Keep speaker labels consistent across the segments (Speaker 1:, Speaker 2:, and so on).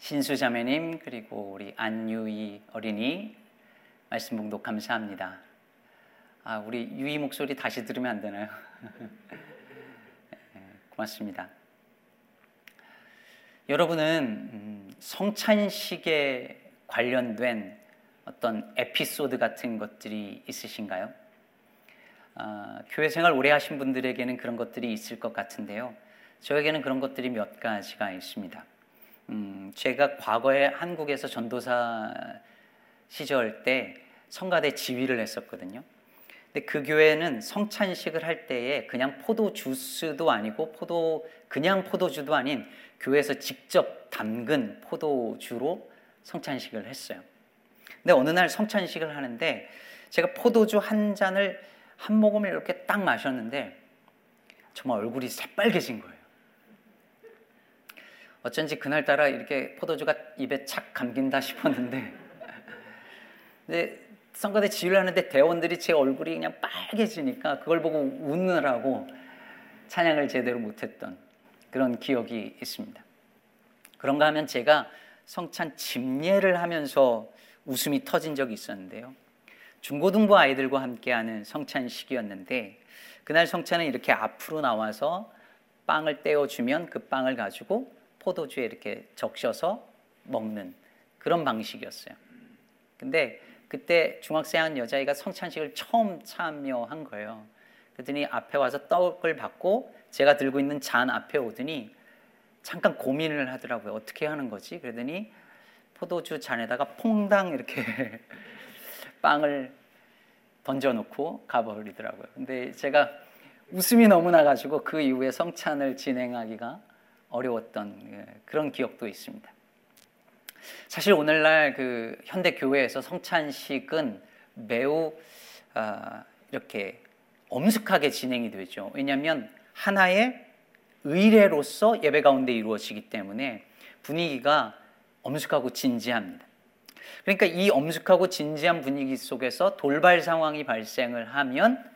Speaker 1: 신수 자매님 그리고 우리 안유희 어린이 말씀 봉독 감사합니다. 아 우리 유희 목소리 다시 들으면 안 되나요? 네, 고맙습니다. 여러분은 음, 성찬식에 관련된 어떤 에피소드 같은 것들이 있으신가요? 어, 교회 생활 오래 하신 분들에게는 그런 것들이 있을 것 같은데요. 저에게는 그런 것들이 몇 가지가 있습니다. 음, 제가 과거에 한국에서 전도사 시절 때 성가대 지휘를 했었거든요. 근데 그 교회는 성찬식을 할 때에 그냥 포도 주스도 아니고 포도 그냥 포도주도 아닌 교회에서 직접 담근 포도주로 성찬식을 했어요. 근데 어느 날 성찬식을 하는데 제가 포도주 한 잔을 한 모금을 이렇게 딱 마셨는데 정말 얼굴이 새빨개진 거예요. 어쩐지 그날따라 이렇게 포도주가 입에 착 감긴다 싶었는데 근데 성가대 지휘를 하는데 대원들이 제 얼굴이 그냥 빨개지니까 그걸 보고 웃느라고 찬양을 제대로 못했던 그런 기억이 있습니다. 그런가 하면 제가 성찬 집례를 하면서 웃음이 터진 적이 있었는데요. 중고등부 아이들과 함께하는 성찬식이었는데 그날 성찬은 이렇게 앞으로 나와서 빵을 떼어주면 그 빵을 가지고 포도주에 이렇게 적셔서 먹는 그런 방식이었어요. 근데 그때 중학생 한 여자애가 성찬식을 처음 참여한 거예요. 그랬더니 앞에 와서 떡을 받고 제가 들고 있는 잔 앞에 오더니 잠깐 고민을 하더라고요. 어떻게 하는 거지? 그러더니 포도주 잔에다가 퐁당 이렇게 빵을 던져놓고 가버리더라고요. 근데 제가 웃음이 너무 나가지고 그 이후에 성찬을 진행하기가 어려웠던 예, 그런 기억도 있습니다. 사실 오늘날 그 현대 교회에서 성찬식은 매우 어, 이렇게 엄숙하게 진행이 되죠. 왜냐하면 하나의 의례로서 예배 가운데 이루어지기 때문에 분위기가 엄숙하고 진지합니다. 그러니까 이 엄숙하고 진지한 분위기 속에서 돌발 상황이 발생을 하면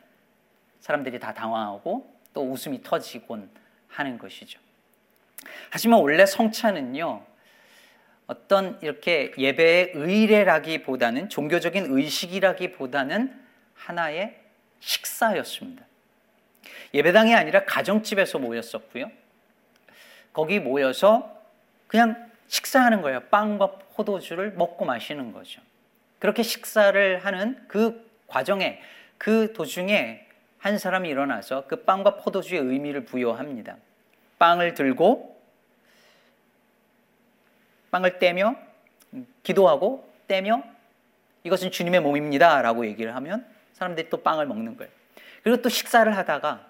Speaker 1: 사람들이 다 당황하고 또 웃음이 터지곤 하는 것이죠. 하지만 원래 성찬은요, 어떤 이렇게 예배의 의례라기보다는 종교적인 의식이라기보다는 하나의 식사였습니다. 예배당이 아니라 가정집에서 모였었고요. 거기 모여서 그냥 식사하는 거예요. 빵과 포도주를 먹고 마시는 거죠. 그렇게 식사를 하는 그 과정에 그 도중에 한 사람이 일어나서 그 빵과 포도주의 의미를 부여합니다. 빵을 들고 빵을 떼며 기도하고 떼며 이것은 주님의 몸입니다. 라고 얘기를 하면 사람들이 또 빵을 먹는 거예요. 그리고 또 식사를 하다가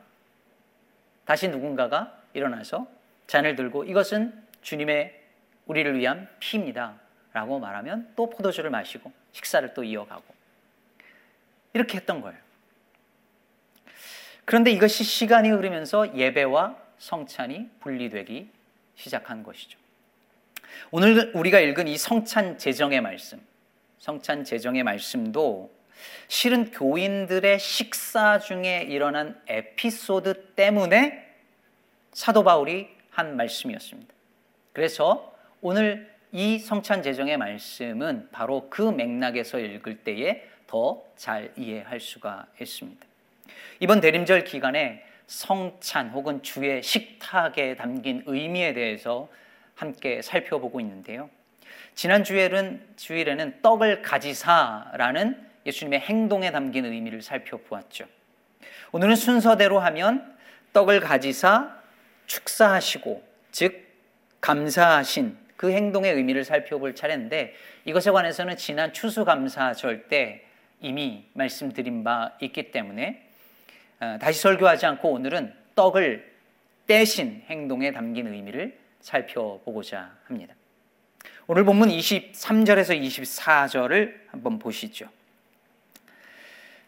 Speaker 1: 다시 누군가가 일어나서 잔을 들고 이것은 주님의 우리를 위한 피입니다. 라고 말하면 또 포도주를 마시고 식사를 또 이어가고 이렇게 했던 거예요. 그런데 이것이 시간이 흐르면서 예배와 성찬이 분리되기 시작한 것이죠. 오늘 우리가 읽은 이 성찬 제정의 말씀, 성찬 제정의 말씀도 실은 교인들의 식사 중에 일어난 에피소드 때문에 사도 바울이 한 말씀이었습니다. 그래서 오늘 이 성찬 제정의 말씀은 바로 그 맥락에서 읽을 때에 더 잘 이해할 수가 있습니다. 이번 대림절 기간에 성찬 혹은 주의 식탁에 담긴 의미에 대해서 함께 살펴보고 있는데요. 지난 주일은 주일에는 떡을 가지사라는 예수님의 행동에 담긴 의미를 살펴보았죠. 오늘은 순서대로 하면 떡을 가지사 축사하시고 즉 감사하신 그 행동의 의미를 살펴볼 차례인데 이것에 관해서는 지난 추수감사절 때 이미 말씀드린 바 있기 때문에 어, 다시 설교하지 않고 오늘은 떡을 떼신 행동에 담긴 의미를 살펴보고자 합니다. 오늘 본문 23절에서 24절을 한번 보시죠.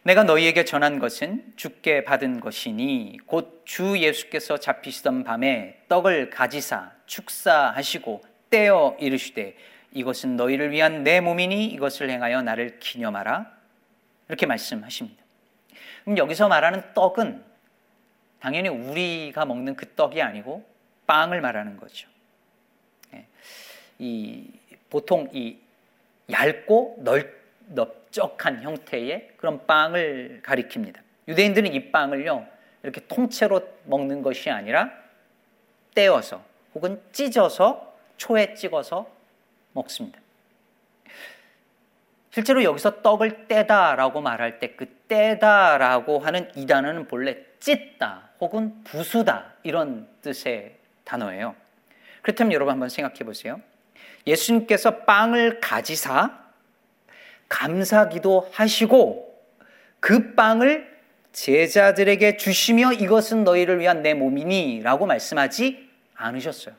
Speaker 1: 내가 너희에게 전한 것은 주께 받은 것이니 곧 주 예수께서 잡히시던 밤에 떡을 가지사 축사하시고 떼어 이르시되 이것은 너희를 위한 내 몸이니 이것을 행하여 나를 기념하라 이렇게 말씀하십니다. 그럼 여기서 말하는 떡은 당연히 우리가 먹는 그 떡이 아니고 빵을 말하는 거죠. 예. 이 보통 이 얇고 넓, 넓적한 형태의 그런 빵을 가리킵니다. 유대인들은 이 빵을요 이렇게 통째로 먹는 것이 아니라 떼어서 혹은 찢어서 초에 찍어서 먹습니다. 실제로 여기서 떡을 떼다라고 말할 때 그 떼다라고 하는 이 단어는 본래 찢다 혹은 부수다 이런 뜻의 단어예요. 그렇다면 여러분 한번 생각해 보세요. 예수님께서 빵을 가지사 감사기도 하시고 그 빵을 제자들에게 주시며 이것은 너희를 위한 내 몸이니 라고 말씀하지 않으셨어요.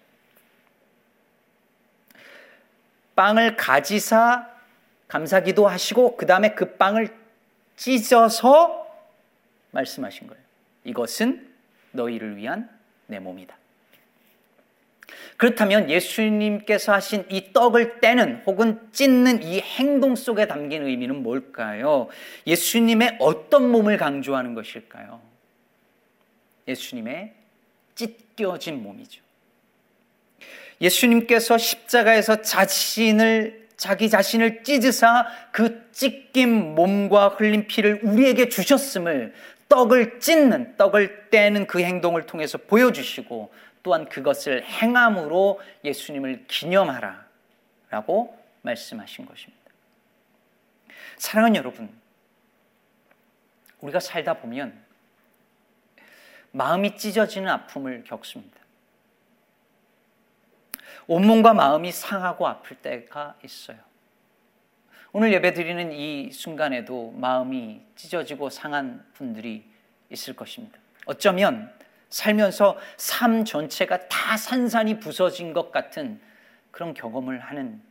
Speaker 1: 빵을 가지사 감사기도 하시고 그 다음에 그 빵을 찢어서 말씀하신 거예요. 이것은 너희를 위한 내 몸이다. 그렇다면 예수님께서 하신 이 떡을 떼는 혹은 찢는 이 행동 속에 담긴 의미는 뭘까요? 예수님의 어떤 몸을 강조하는 것일까요? 예수님의 찢겨진 몸이죠. 예수님께서 십자가에서 자신을 자기 자신을 찢으사 그 찢긴 몸과 흘린 피를 우리에게 주셨음을 떡을 찢는 떡을 떼는 그 행동을 통해서 보여주시고 또한 그것을 행함으로 예수님을 기념하라 라고 말씀하신 것입니다. 사랑하는 여러분, 우리가 살다 보면 마음이 찢어지는 아픔을 겪습니다. 온몸과 마음이 상하고 아플 때가 있어요. 오늘 예배 드리는 이 순간에도 마음이 찢어지고 상한 분들이 있을 것입니다. 어쩌면 살면서 삶 전체가 다 산산이 부서진 것 같은 그런 경험을 하는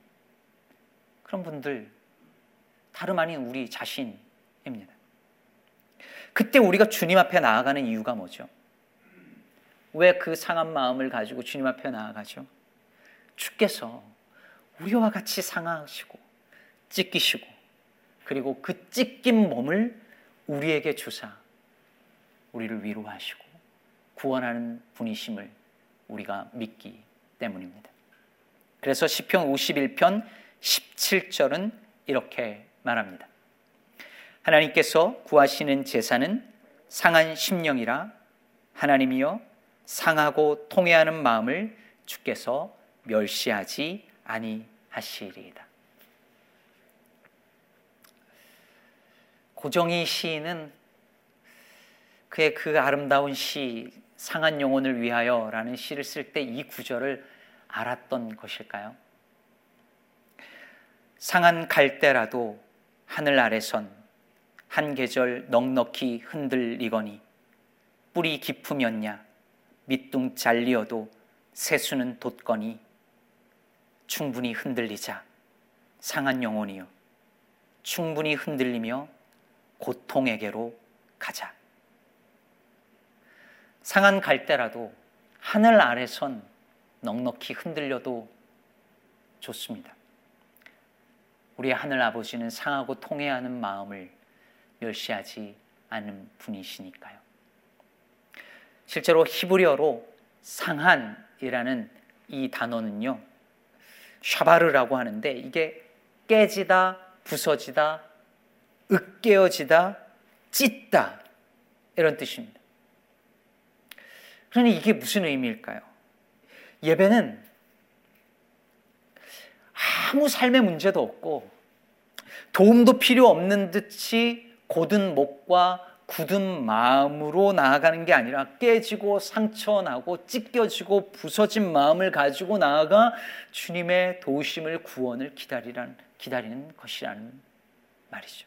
Speaker 1: 그런 분들 다름 아닌 우리 자신입니다. 그때 우리가 주님 앞에 나아가는 이유가 뭐죠? 왜 그 상한 마음을 가지고 주님 앞에 나아가죠? 주께서 우리와 같이 상하시고 찢기시고 그리고 그 찢긴 몸을 우리에게 주사 우리를 위로하시고 구원하는 분이심을 우리가 믿기 때문입니다. 그래서 시편 51편 17절은 이렇게 말합니다. 하나님께서 구하시는 제사는 상한 심령이라 하나님이여 상하고 통회하는 마음을 주께서 멸시하지 아니하시리이다. 고정희 시인은 그의 그 아름다운 시 상한 영혼을 위하여라는 시를 쓸 때 이 구절을 알았던 것일까요? 상한 갈대라도 하늘 아래선 한 계절 넉넉히 흔들리거니 뿌리 깊으면야 밑둥 잘리어도 새수는 돋거니 충분히 흔들리자 상한 영혼이여 충분히 흔들리며 고통에게로 가자. 상한 갈대라도 하늘 아래선 넉넉히 흔들려도 좋습니다. 우리 하늘 아버지는 상하고 통해하는 마음을 멸시하지 않는 분이시니까요. 실제로 히브리어로 상한이라는 이 단어는요, 샤바르라고 하는데 이게 깨지다, 부서지다, 으깨어지다, 찢다 이런 뜻입니다. 그러니 이게 무슨 의미일까요? 예배는 아무 삶의 문제도 없고 도움도 필요 없는 듯이 고든 목과 굳은 마음으로 나아가는 게 아니라 깨지고 상처나고 찢겨지고 부서진 마음을 가지고 나아가 주님의 도우심을 구원을 기다리란, 기다리는 것이라는 말이죠.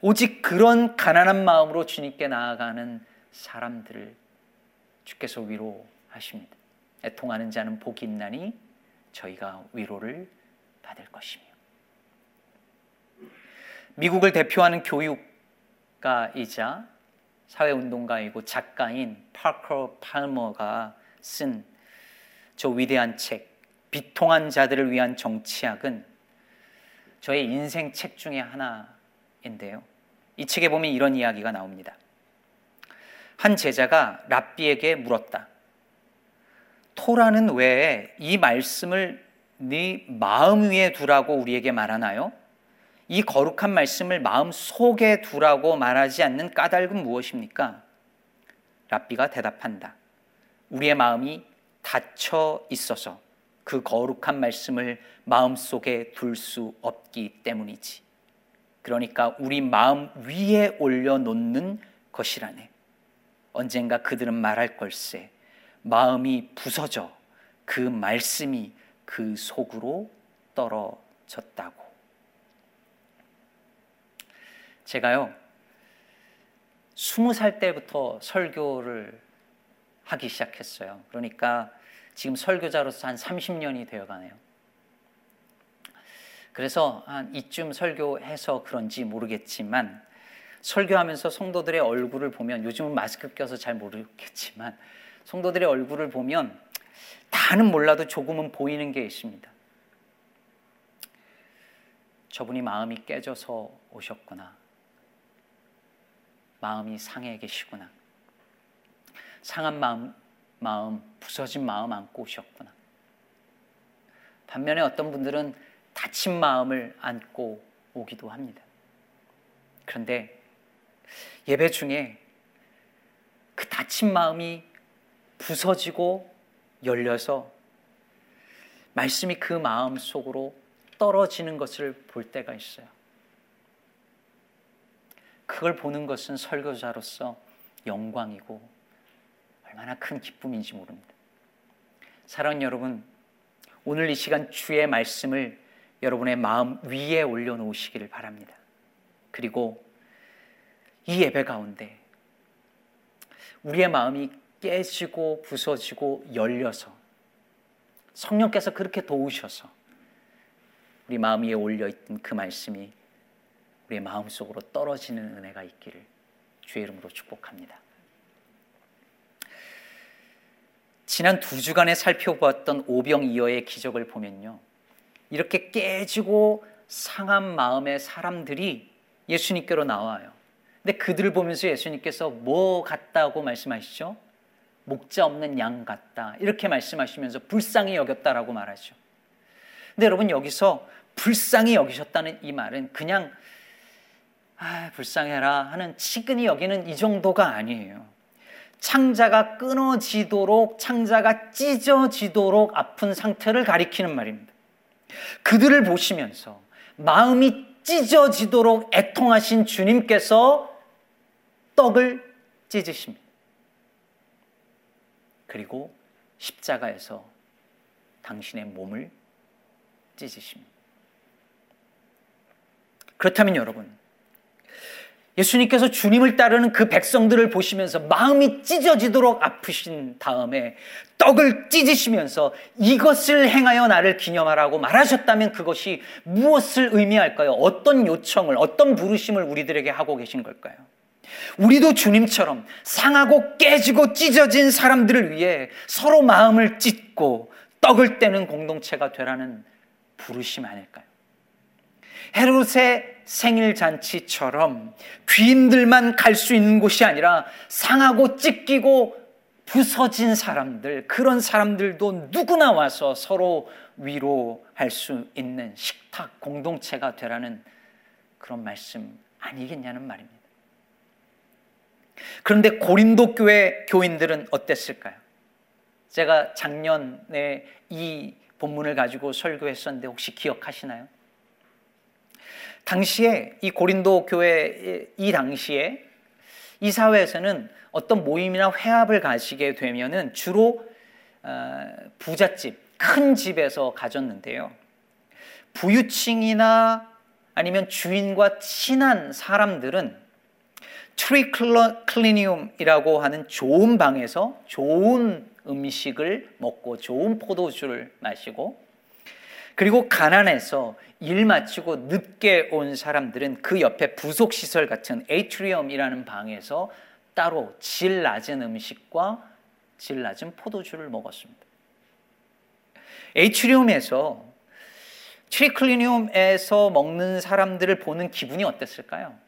Speaker 1: 오직 그런 가난한 마음으로 주님께 나아가는 사람들을 주께서 위로하십니다. 애통하는 자는 복이 있나니 저희가 위로를 받을 것이며. 미국을 대표하는 교육가이자 사회운동가이고 작가인 파커 팔머가 쓴 저 위대한 책 비통한 자들을 위한 정치학은 저의 인생 책 중에 하나인데요. 이 책에 보면 이런 이야기가 나옵니다. 한 제자가 랍비에게 물었다. 토라는 왜 이 말씀을 네 마음 위에 두라고 우리에게 말하나요? 이 거룩한 말씀을 마음 속에 두라고 말하지 않는 까닭은 무엇입니까? 랍비가 대답한다. 우리의 마음이 닫혀 있어서 그 거룩한 말씀을 마음 속에 둘 수 없기 때문이지. 그러니까 우리 마음 위에 올려놓는 것이라네. 언젠가 그들은 말할 걸세. 마음이 부서져 그 말씀이 그 속으로 떨어졌다고. 제가요, 스무 살 때부터 설교를 하기 시작했어요. 그러니까 지금 설교자로서 한 30년이 되어 가네요. 그래서 한 이쯤 설교해서 그런지 모르겠지만 설교하면서 성도들의 얼굴을 보면 요즘은 마스크 껴서 잘 모르겠지만 성도들의 얼굴을 보면 다는 몰라도 조금은 보이는 게 있습니다. 저분이 마음이 깨져서 오셨구나. 마음이 상해 계시구나. 상한 마음, 마음, 부서진 마음 안고 오셨구나. 반면에 어떤 분들은 다친 마음을 안고 오기도 합니다. 그런데 예배 중에 그 다친 마음이 부서지고 열려서 말씀이 그 마음 속으로 떨어지는 것을 볼 때가 있어요. 그걸 보는 것은 설교자로서 영광이고 얼마나 큰 기쁨인지 모릅니다. 사랑하는 여러분, 오늘 이 시간 주의 말씀을 여러분의 마음 위에 올려놓으시기를 바랍니다. 그리고 이 예배 가운데 우리의 마음이 깨지고 부서지고 열려서 성령께서 그렇게 도우셔서 우리 마음 위에 올려 있던 그 말씀이 우리의 마음 속으로 떨어지는 은혜가 있기를 주의 이름으로 축복합니다. 지난 두 주간에 살펴보았던 오병이어의 기적을 보면요. 이렇게 깨지고 상한 마음의 사람들이 예수님께로 나와요. 근데 그들을 보면서 예수님께서 뭐 같다고 말씀하시죠? 목자 없는 양 같다. 이렇게 말씀하시면서 불쌍히 여겼다라고 말하죠. 근데 여러분 여기서 불쌍히 여기셨다는 이 말은 그냥 아, 불쌍해라 하는 치근히 여기는 이 정도가 아니에요. 창자가 끊어지도록 창자가 찢어지도록 아픈 상태를 가리키는 말입니다. 그들을 보시면서 마음이 찢어지도록 애통하신 주님께서 떡을 찢으십니다. 그리고 십자가에서 당신의 몸을 찢으십니다. 그렇다면 여러분, 예수님께서 주님을 따르는 그 백성들을 보시면서 마음이 찢어지도록 아프신 다음에 떡을 찢으시면서 이것을 행하여 나를 기념하라고 말하셨다면 그것이 무엇을 의미할까요? 어떤 요청을, 어떤 부르심을 우리들에게 하고 계신 걸까요? 우리도 주님처럼 상하고 깨지고 찢어진 사람들을 위해 서로 마음을 찢고 떡을 떼는 공동체가 되라는 부르심 아닐까요? 헤롯의 생일 잔치처럼 귀인들만 갈 수 있는 곳이 아니라 상하고 찢기고 부서진 사람들, 그런 사람들도 누구나 와서 서로 위로할 수 있는 식탁 공동체가 되라는 그런 말씀 아니겠냐는 말입니다. 그런데 고린도 교회 교인들은 어땠을까요? 제가 작년에 이 본문을 가지고 설교했었는데 혹시 기억하시나요? 당시에 이 고린도 교회 이 당시에 이 사회에서는 어떤 모임이나 회합을 가시게 되면은 주로 어, 부잣집, 큰 집에서 가졌는데요. 부유층이나 아니면 주인과 친한 사람들은 triclinium이라고 하는 좋은 방에서 좋은 음식을 먹고 좋은 포도주를 마시고 그리고 가난해서 일 마치고 늦게 온 사람들은 그 옆에 부속 시설 같은 atrium이라는 방에서 따로 질 낮은 음식과 질 낮은 포도주를 먹었습니다. 에이트리움에서 트리클리니움에서 먹는 사람들을 보는 기분이 어땠을까요?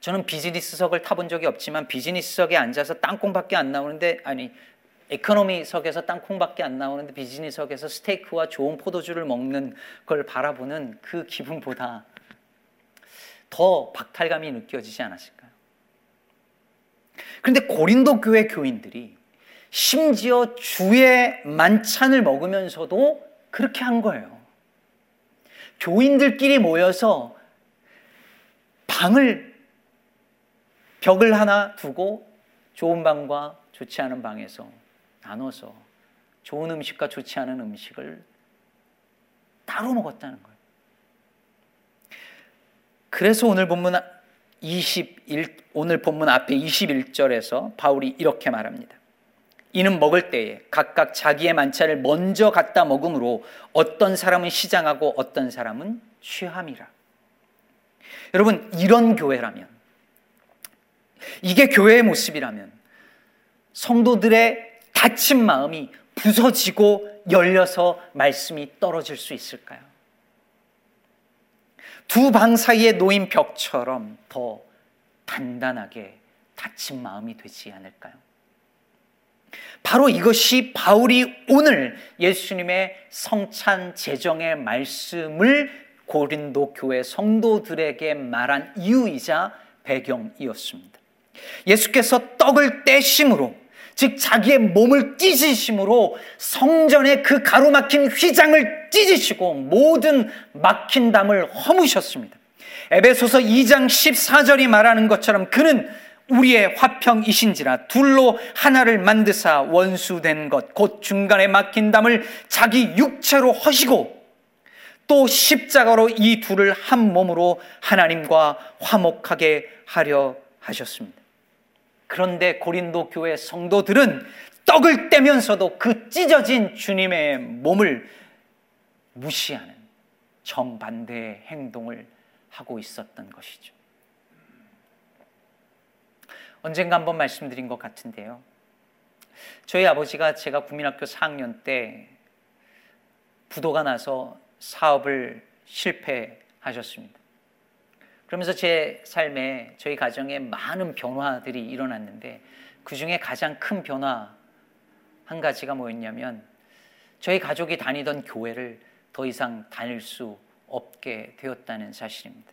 Speaker 1: 저는 비즈니스석을 타본 적이 없지만 비즈니스석에 앉아서 땅콩밖에 안 나오는데 아니 에코노미석에서 땅콩밖에 안 나오는데 비즈니스석에서 스테이크와 좋은 포도주를 먹는 걸 바라보는 그 기분보다 더 박탈감이 느껴지지 않았을까요? 그런데 고린도 교회 교인들이 심지어 주의 만찬을 먹으면서도 그렇게 한 거예요. 교인들끼리 모여서 방을 벽을 하나 두고 좋은 방과 좋지 않은 방에서 나눠서 좋은 음식과 좋지 않은 음식을 따로 먹었다는 거예요. 그래서 오늘 본문 21 오늘 본문 앞에 21절에서 바울이 이렇게 말합니다. 이는 먹을 때에 각각 자기의 만찬을 먼저 갖다 먹음으로 어떤 사람은 시장하고 어떤 사람은 취함이라. 여러분 이런 교회라면 이게 교회의 모습이라면 성도들의 다친 마음이 부서지고 열려서 말씀이 떨어질 수 있을까요? 두 방 사이에 놓인 벽처럼 더 단단하게 닫힌 마음이 되지 않을까요? 바로 이것이 바울이 오늘 예수님의 성찬 제정의 말씀을 고린도 교회 성도들에게 말한 이유이자 배경이었습니다. 예수께서 떡을 떼심으로 즉 자기의 몸을 찢으심으로 성전의 그 가로막힌 휘장을 찢으시고 모든 막힌 담을 허무셨습니다. 에베소서 2장 14절이 말하는 것처럼 그는 우리의 화평이신지라 둘로 하나를 만드사 원수된 것 곧 중간에 막힌 담을 자기 육체로 허시고 또 십자가로 이 둘을 한 몸으로 하나님과 화목하게 하려 하셨습니다. 그런데 고린도 교회 성도들은 떡을 떼면서도 그 찢어진 주님의 몸을 무시하는 정반대의 행동을 하고 있었던 것이죠. 언젠가 한번 말씀드린 것 같은데요. 저희 아버지가 제가 국민학교 4학년 때 부도가 나서 사업을 실패하셨습니다. 그러면서 제 삶에 저희 가정에 많은 변화들이 일어났는데 그 중에 가장 큰 변화 한 가지가 뭐였냐면 저희 가족이 다니던 교회를 더 이상 다닐 수 없게 되었다는 사실입니다.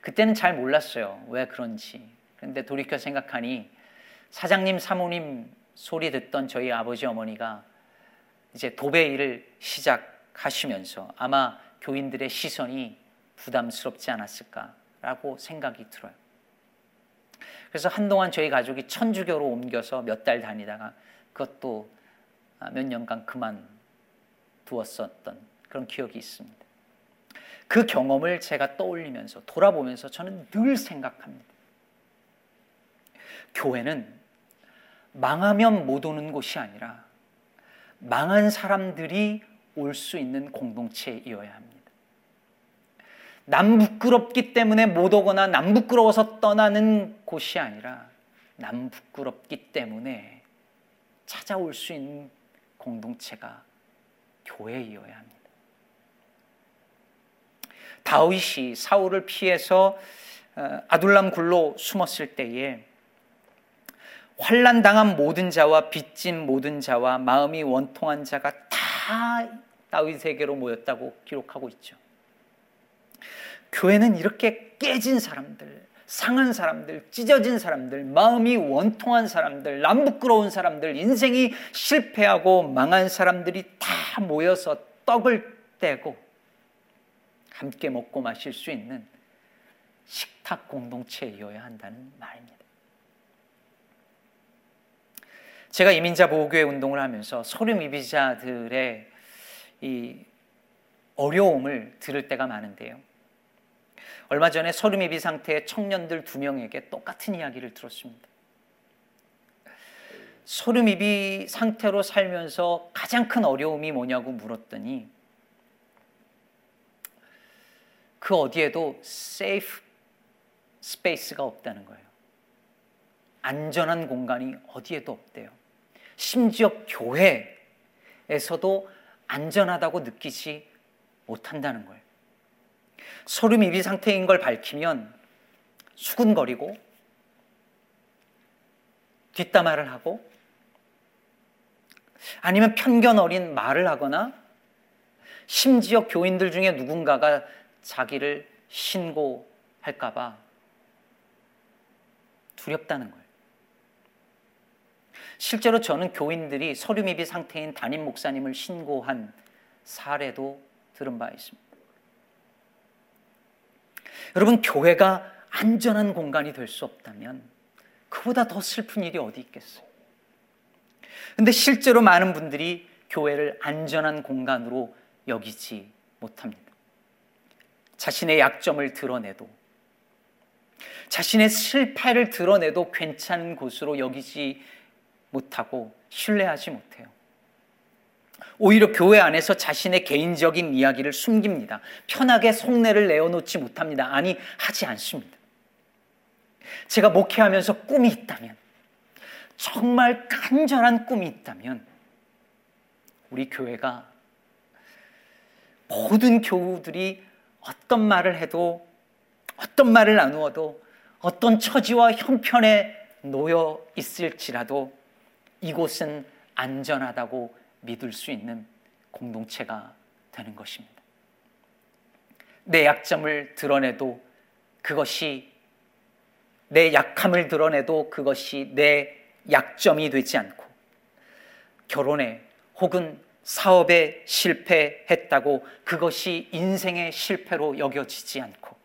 Speaker 1: 그때는 잘 몰랐어요. 왜 그런지. 그런데 돌이켜 생각하니 사장님, 사모님 소리 듣던 저희 아버지 어머니가 이제 도배 일을 시작하시면서 아마 교인들의 시선이 부담스럽지 않았을까라고 생각이 들어요. 그래서 한동안 저희 가족이 천주교로 옮겨서 몇 달 다니다가 그것도 몇 년간 그만 두었었던 그런 기억이 있습니다. 그 경험을 제가 떠올리면서 돌아보면서 저는 늘 생각합니다. 교회는 망하면 못 오는 곳이 아니라 망한 사람들이 올 수 있는 공동체이어야 합니다. 남 부끄럽기 때문에 못 오거나 남 부끄러워서 떠나는 곳이 아니라 남 부끄럽기 때문에 찾아올 수 있는 공동체가 교회이어야 합니다. 다윗이 사울을 피해서 어, 아둘람 굴로 숨었을 때에 환란 당한 모든 자와 빚진 모든 자와 마음이 원통한 자가 다 다윗에게로 모였다고 기록하고 있죠. 교회는 이렇게 깨진 사람들, 상한 사람들, 찢어진 사람들, 마음이 원통한 사람들, 남부끄러운 사람들, 인생이 실패하고 망한 사람들이 다 모여서 떡을 떼고 함께 먹고 마실 수 있는 식탁 공동체이어야 한다는 말입니다. 제가 이민자 보호교회 운동을 하면서 소름 미비자들의 이 어려움을 들을 때가 많은데요. 얼마 전에 소름이비 상태의 청년들 두 명에게 똑같은 이야기를 들었습니다. 소름이비 상태로 살면서 가장 큰 어려움이 뭐냐고 물었더니 그 어디에도 세이프 space가 없다는 거예요. 안전한 공간이 어디에도 없대요. 심지어 교회에서도 안전하다고 느끼지 못한다는 거예요. 서류 미비 상태인 걸 밝히면 수근거리고 뒷담화를 하고 아니면 편견 어린 말을 하거나 심지어 교인들 중에 누군가가 자기를 신고할까봐 두렵다는 거예요. 실제로 저는 교인들이 서류 미비 상태인 담임 목사님을 신고한 사례도 들은 바 있습니다. 여러분, 교회가 안전한 공간이 될 수 없다면 그보다 더 슬픈 일이 어디 있겠어요? 근데 실제로 많은 분들이 교회를 안전한 공간으로 여기지 못합니다. 자신의 약점을 드러내도 자신의 실패를 드러내도 괜찮은 곳으로 여기지 못하고 신뢰하지 못해요. 오히려 교회 안에서 자신의 개인적인 이야기를 숨깁니다. 편하게 속내를 내어놓지 못합니다. 아니, 하지 않습니다. 제가 목회하면서 꿈이 있다면, 정말 간절한 꿈이 있다면, 우리 교회가 모든 교우들이 어떤 말을 해도, 어떤 말을 나누어도, 어떤 처지와 형편에 놓여 있을지라도 이곳은 안전하다고 믿을 수 있는 공동체가 되는 것입니다. 내 약점을 드러내도 그것이 내 약함을 드러내도 그것이 내 약점이 되지 않고 결혼에 혹은 사업에 실패했다고 그것이 인생의 실패로 여겨지지 않고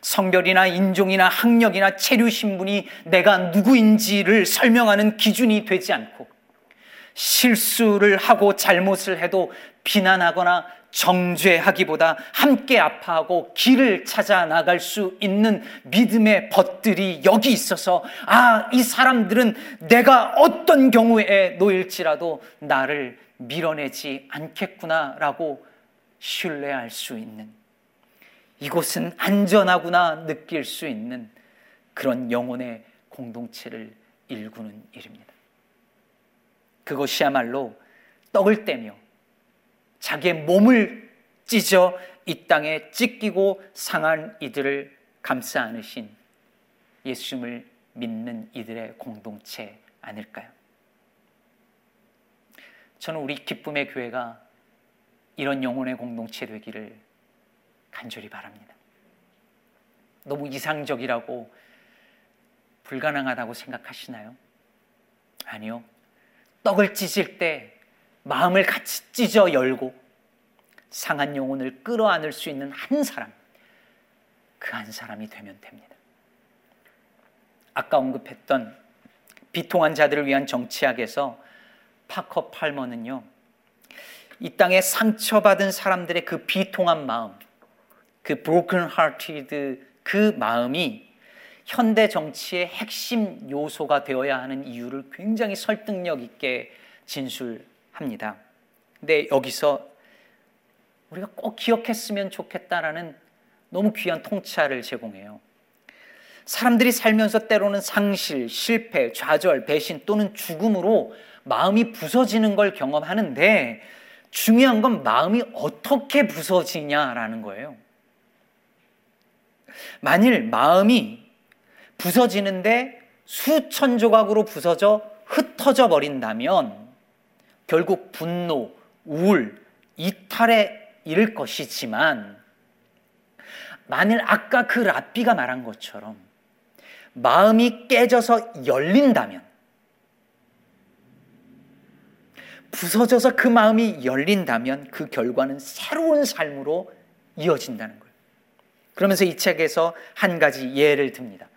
Speaker 1: 성별이나 인종이나 학력이나 체류 신분이 내가 누구인지를 설명하는 기준이 되지 않고 실수를 하고 잘못을 해도 비난하거나 정죄하기보다 함께 아파하고 길을 찾아 나갈 수 있는 믿음의 벗들이 여기 있어서 아, 이 사람들은 내가 어떤 경우에 놓일지라도 나를 밀어내지 않겠구나라고 신뢰할 수 있는 이곳은 안전하구나 느낄 수 있는 그런 영혼의 공동체를 일구는 일입니다. 그것이야말로 떡을 떼며 자기의 몸을 찢어 이 땅에 찢기고 상한 이들을 감싸 안으신 예수님을 믿는 이들의 공동체 아닐까요? 저는 우리 기쁨의 교회가 이런 영혼의 공동체 되기를 간절히 바랍니다. 너무 이상적이라고 불가능하다고 생각하시나요? 아니요. 떡을 찢을 때 마음을 같이 찢어 열고 상한 영혼을 끌어안을 수 있는 한 사람, 그 한 사람이 되면 됩니다. 아까 언급했던 비통한 자들을 위한 정치학에서 파커 팔머는요, 이 땅에 상처받은 사람들의 그 비통한 마음, 그 broken hearted 그 마음이 현대 정치의 핵심 요소가 되어야 하는 이유를 굉장히 설득력 있게 진술합니다. 근데 여기서 우리가 꼭 기억했으면 좋겠다라는 너무 귀한 통찰을 제공해요. 사람들이 살면서 때로는 상실, 실패, 좌절, 배신 또는 죽음으로 마음이 부서지는 걸 경험하는데 중요한 건 마음이 어떻게 부서지냐라는 거예요. 만일 마음이 부서지는데 수천 조각으로 부서져 흩어져 버린다면 결국 분노, 우울, 이탈에 이를 것이지만 만일 아까 그 랍비가 말한 것처럼 마음이 깨져서 열린다면 부서져서 그 마음이 열린다면 그 결과는 새로운 삶으로 이어진다는 거예요. 그러면서 이 책에서 한 가지 예를 듭니다.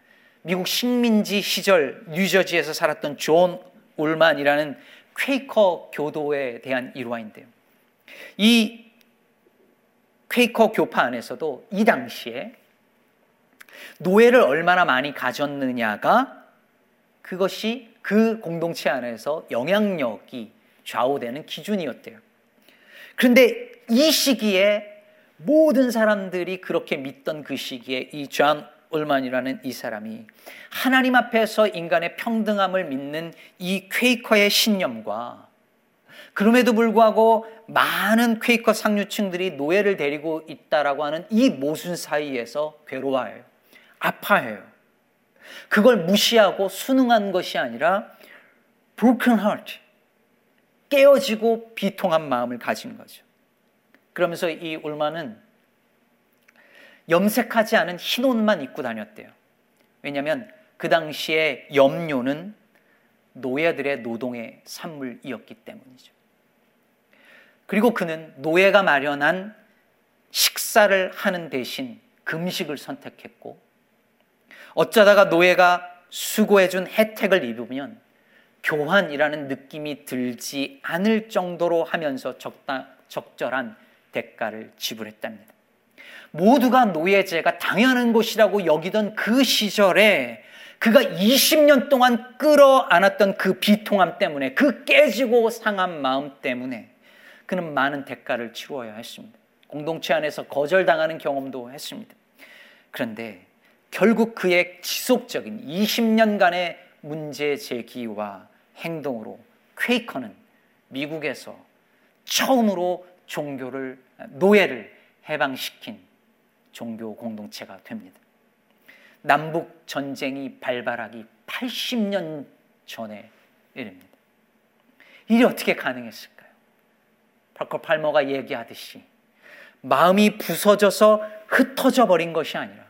Speaker 1: 미국 식민지 시절 뉴저지에서 살았던 존 울만이라는 퀘이커 교도에 대한 일화인데요. 이 퀘이커 교파 안에서도 이 당시에 노예를 얼마나 많이 가졌느냐가 그것이 그 공동체 안에서 영향력이 좌우되는 기준이었대요. 그런데 이 시기에 모든 사람들이 그렇게 믿던 그 시기에 이 존 올만이라는 이 사람이 하나님 앞에서 인간의 평등함을 믿는 이 퀘이커의 신념과 그럼에도 불구하고 많은 퀘이커 상류층들이 노예를 데리고 있다라고 하는 이 모순 사이에서 괴로워해요. 아파해요. 그걸 무시하고 순응한 것이 아니라 broken heart, 깨어지고 비통한 마음을 가진 거죠. 그러면서 이 울마는 염색하지 않은 흰 옷만 입고 다녔대요. 왜냐하면 그 당시에 염료는 노예들의 노동의 산물이었기 때문이죠. 그리고 그는 노예가 마련한 식사를 하는 대신 금식을 선택했고 어쩌다가 노예가 수고해준 혜택을 입으면 교환이라는 느낌이 들지 않을 정도로 하면서 적다, 적절한 대가를 지불했답니다. 모두가 노예제가 당연한 것이라고 여기던 그 시절에 그가 20년 동안 끌어안았던 그 비통함 때문에 그 깨지고 상한 마음 때문에 그는 많은 대가를 치루어야 했습니다. 공동체 안에서 거절당하는 경험도 했습니다. 그런데 결국 그의 지속적인 20년간의 문제 제기와 행동으로 퀘이커는 미국에서 처음으로 종교를 노예를 해방시킨 종교 공동체가 됩니다. 남북 전쟁이 발발하기 80년 전에 일입니다. 일이 어떻게 가능했을까요? 파커 팔머가 얘기하듯이 마음이 부서져서 흩어져 버린 것이 아니라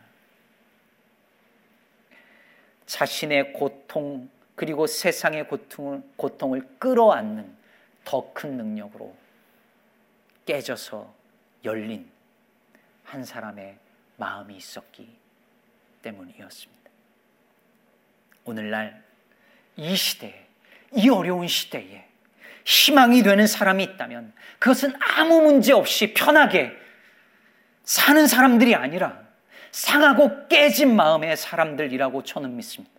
Speaker 1: 자신의 고통 그리고 세상의 고통을, 고통을 끌어안는 더 큰 능력으로 깨져서 열린 한 사람의 마음이 있었기 때문이었습니다. 오늘날 이 시대에, 이 어려운 시대에 희망이 되는 사람이 있다면 그것은 아무 문제 없이 편하게 사는 사람들이 아니라 상하고 깨진 마음의 사람들이라고 저는 믿습니다.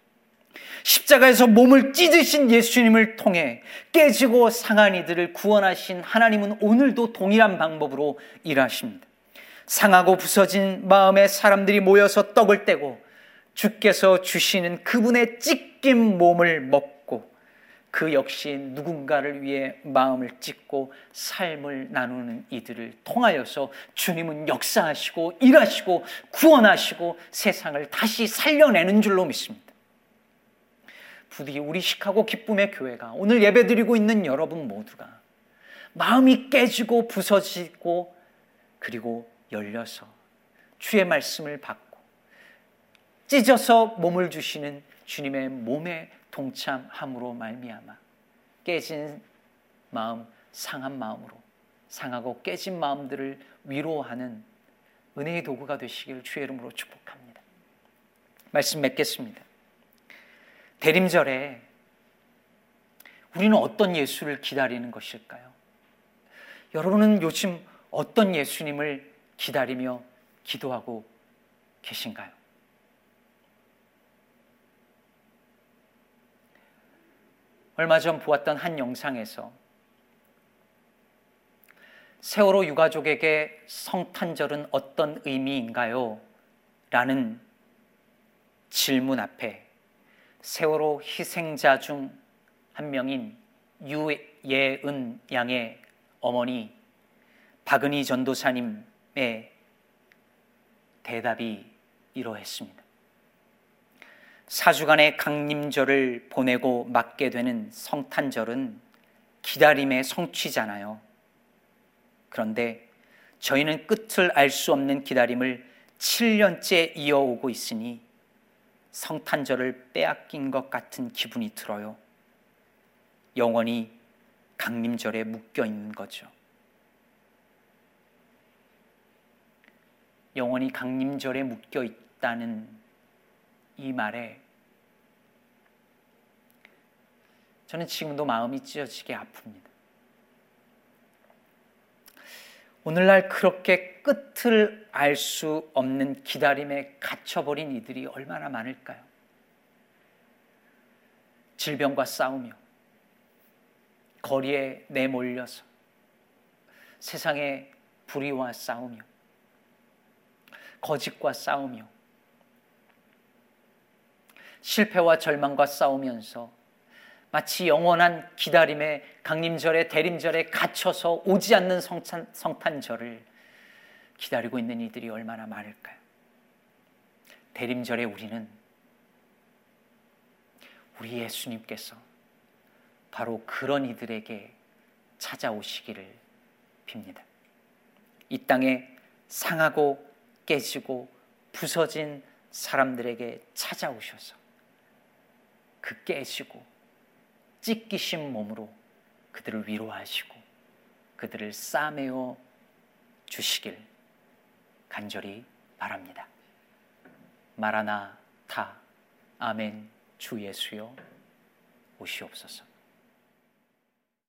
Speaker 1: 십자가에서 몸을 찢으신 예수님을 통해 깨지고 상한 이들을 구원하신 하나님은 오늘도 동일한 방법으로 일하십니다. 상하고 부서진 마음의 사람들이 모여서 떡을 떼고 주께서 주시는 그분의 찢긴 몸을 먹고 그 역시 누군가를 위해 마음을 찢고 삶을 나누는 이들을 통하여서 주님은 역사하시고 일하시고 구원하시고 세상을 다시 살려내는 줄로 믿습니다. 부디 우리 시카고 기쁨의 교회가 오늘 예배드리고 있는 여러분 모두가 마음이 깨지고 부서지고 그리고 열려서 주의 말씀을 받고 찢어서 몸을 주시는 주님의 몸에 동참함으로 말미암아 깨진 마음, 상한 마음으로 상하고 깨진 마음들을 위로하는 은혜의 도구가 되시길 주의 이름으로 축복합니다. 말씀 맺겠습니다. 대림절에 우리는 어떤 예수를 기다리는 것일까요? 여러분은 요즘 어떤 예수님을 기다리며 기도하고 계신가요? 얼마 전 보았던 한 영상에서 세월호 유가족에게 성탄절은 어떤 의미인가요? 라는 질문 앞에 세월호 희생자 중 한 명인 유예은 양의 어머니 박은희 전도사님의 대답이 이러했습니다. 사주간의 강림절을 보내고 맞게 되는 성탄절은 기다림의 성취잖아요. 그런데 저희는 끝을 알 수 없는 기다림을 7년째 이어오고 있으니 성탄절을 빼앗긴 것 같은 기분이 들어요. 영원히 강림절에 묶여 있는 거죠. 영원히 강림절에 묶여 있다는 이 말에 저는 지금도 마음이 찢어지게 아픕니다. 오늘날 그렇게 끝을 알 수 없는 기다림에 갇혀버린 이들이 얼마나 많을까요? 질병과 싸우며 거리에 내몰려서 세상의 불의와 싸우며 거짓과 싸우며 실패와 절망과 싸우면서 마치 영원한 기다림의 강림절의 대림절에 갇혀서 오지 않는 성탄, 성탄절을 기다리고 있는 이들이 얼마나 많을까요? 대림절에 우리는 우리 예수님께서 바로 그런 이들에게 찾아오시기를 빕니다. 이 땅에 상하고 깨지고 부서진 사람들에게 찾아오셔서 그 깨지고 찢기신 몸으로 그들을 위로하시고 그들을 싸매어 주시길 간절히 바랍니다. 마라나타 아멘 주 예수여 오시옵소서.